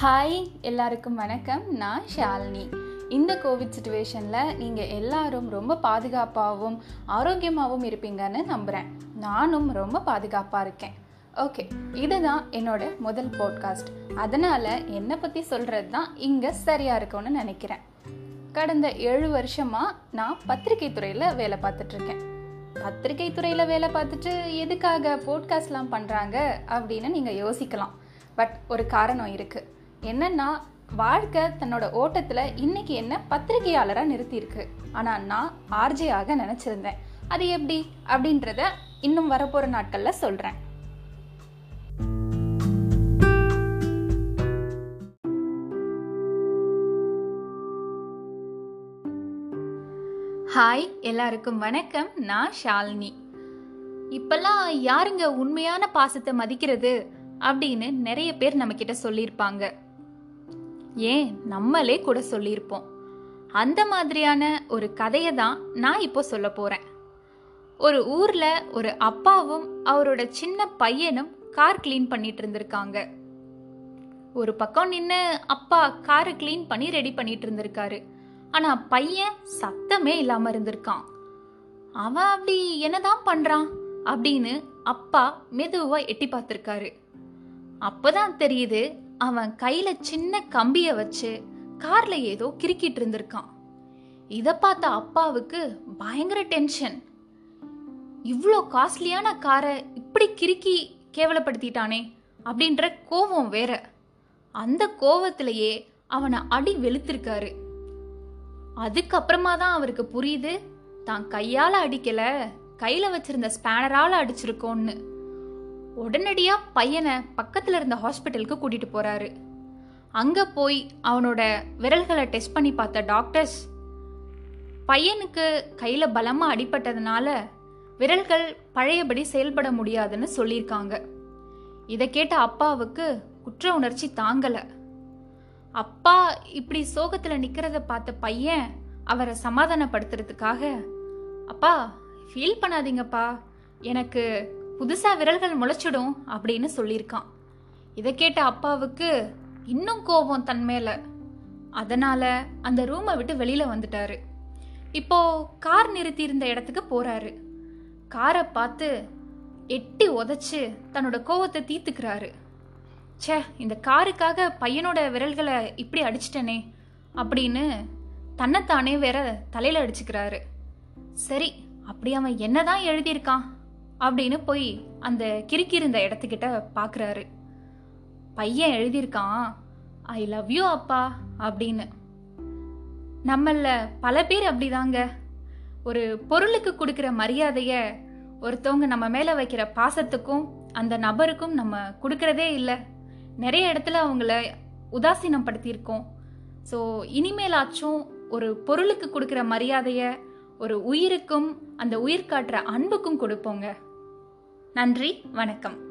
Hi எல்லாருக்கும் வணக்கம். நான் ஷாலினி. இந்த கோவிட் சுச்சுவேஷனில் நீங்கள் எல்லாரும் ரொம்ப பாதுகாப்பாகவும் ஆரோக்கியமாகவும் இருப்பீங்கன்னு நம்புகிறேன் நானும் ரொம்ப பாதுகாப்பாக இருக்கேன். ஓகே இதுதான் என்னோட முதல் போட்காஸ்ட் அதனால் என்னை பற்றி சொல்கிறது தான் இங்கே சரியாக இருக்கும்னு நினைக்கிறேன். கடந்த ஏழு வருஷமாக நான் பத்திரிகை துறையில் வேலை பார்த்துட்ருக்கேன் பத்திரிகை துறையில் வேலை பார்த்துட்டு எதுக்காக போட்காஸ்ட்லாம் பண்ணுறாங்க அப்படின்னு நீங்கள் யோசிக்கலாம். பட் ஒரு காரணம் இருக்குது என்னன்னா வாழ்க்கை தன்னோட ஓட்டத்தில் இன்னைக்கு என்ன பத்திரிகையாளராக நிறுத்தியிருக்கு. ஆனால் நான் ஆர்ஜே ஆக நினச்சிருந்தேன். அது எப்படி? அப்படின்றத இன்னும் வரப்போகிற நாட்களில் சொல்கிறேன் ஹாய் எல்லாருக்கும் வணக்கம். நான் ஷாலினி. இப்பெல்லாம் யாருங்க உண்மையான பாசத்தை மதிக்கிறது? அப்படின்னு நிறைய பேர் நம்ம கிட்ட சொல்லியிருப்பாங்க. ஏன் நம்மளே கூட சொல்லியிருப்போம். அந்த மாதிரியான ஒரு கதையை தான் நான் இப்போ சொல்ல போறேன். ஒரு ஊர்ல ஒரு அப்பாவும் அவரோட சின்ன பையனும் கார் க்ளீன் பண்ணிட்டு இருந்திருக்காங்க. ஒரு பக்கம் நின்று அப்பா காரை க்ளீன் பண்ணி ரெடி பண்ணிட்டு இருந்திருக்காரு. ஆனா பையன் சத்தமே இல்லாம இருந்திருக்கான். அவன் அப்படி என்னதான் பண்றான்? அப்படின்னு அப்பா மெதுவா எட்டி பார்த்திருக்காரு. அப்பதான் தெரியுது அவன் கையில சின்ன கம்பிய வச்சு கார்ல ஏதோ கிறுக்கிட்டு இருந்திருக்கான். இத பார்த்த அப்பாவுக்கு பயங்கர டென்ஷன் இவ்வளோ காஸ்ட்லியான காரை இப்படி கிறுக்கி கேவலப்படுத்திட்டானே அப்படின்ற கோவம் வேற. அந்த கோவத்திலேயே அவனை அடி வெளுத்திருக்காரு. அதுக்கப்புறமா தான் அவருக்கு புரியுது தான் கையால் அடிக்கல கையில் வச்சிருந்த ஸ்பேனரால் அடிச்சிருக்கோன்னு உடனடியாக பையனை பக்கத்தில் இருந்த ஹாஸ்பிட்டலுக்கு கூட்டிகிட்டு போகிறாரு அங்கே போய் அவனோட விரல்களை டெஸ்ட் பண்ணி பார்த்த டாக்டர்ஸ் பையனுக்கு கையில் பலமாக அடிபட்டதுனால விரல்கள் பழையபடி செயல்பட முடியாதுன்னு சொல்லியிருக்காங்க. இதை கேட்ட அப்பாவுக்கு குற்ற உணர்ச்சி தாங்கலை. அப்பா இப்படி சோகத்தில் நிற்கிறத பார்த்த பையன் அவரை சமாதானப்படுத்துறதுக்காக அப்பா ஃபீல் பண்ணாதீங்கப்பா. எனக்கு புதுசா விரல்கள் முளைச்சிடும் அப்படின்னு சொல்லியிருக்கான். இதை கேட்ட அப்பாவுக்கு இன்னும் கோபம் தன் மேல. அதனால அந்த ரூமை விட்டு வெளியில வந்துட்டாரு. இப்போ கார் நிறுத்தி இருந்த இடத்துக்கு போறாரு. காரை பார்த்து எட்டி உதைச்சு தன்னோட கோவத்தை தீர்த்துக்கிறாரு. ச்சே இந்த காருக்காக பையனோட விரல்களை இப்படி அடிச்சிட்டனே அப்படின்னு தன்னைத்தானே வேற தலையில அடிச்சுக்கிறாரு. சரி அப்படி அவன் என்னதான் எழுதியிருக்கான்? அப்படின்னு போய் அந்த கிறுக்கி இருந்த இடத்துக்கிட்ட பார்க்குறாரு பையன் எழுதியிருக்கான் ஐ லவ் யூ அப்பா அப்படின்னு. நம்மள பல பேர் அப்படிதாங்க. ஒரு பொருளுக்கு கொடுக்குற மரியாதையை ஒருத்தவங்க நம்ம மேலே வைக்கிற பாசத்துக்கும் அந்த நபருக்கும் நம்ம கொடுக்கறதே இல்லை. நிறைய இடத்துல அவங்கள உதாசீனம் படுத்தியிருக்கோம் ஸோ இனிமேலாச்சும் ஒரு பொருளுக்கு கொடுக்குற மரியாதையை ஒரு உயிருக்கும் அந்த உயிர் காட்டுற அன்புக்கும் கொடுப்போங்க. நன்றி வணக்கம்.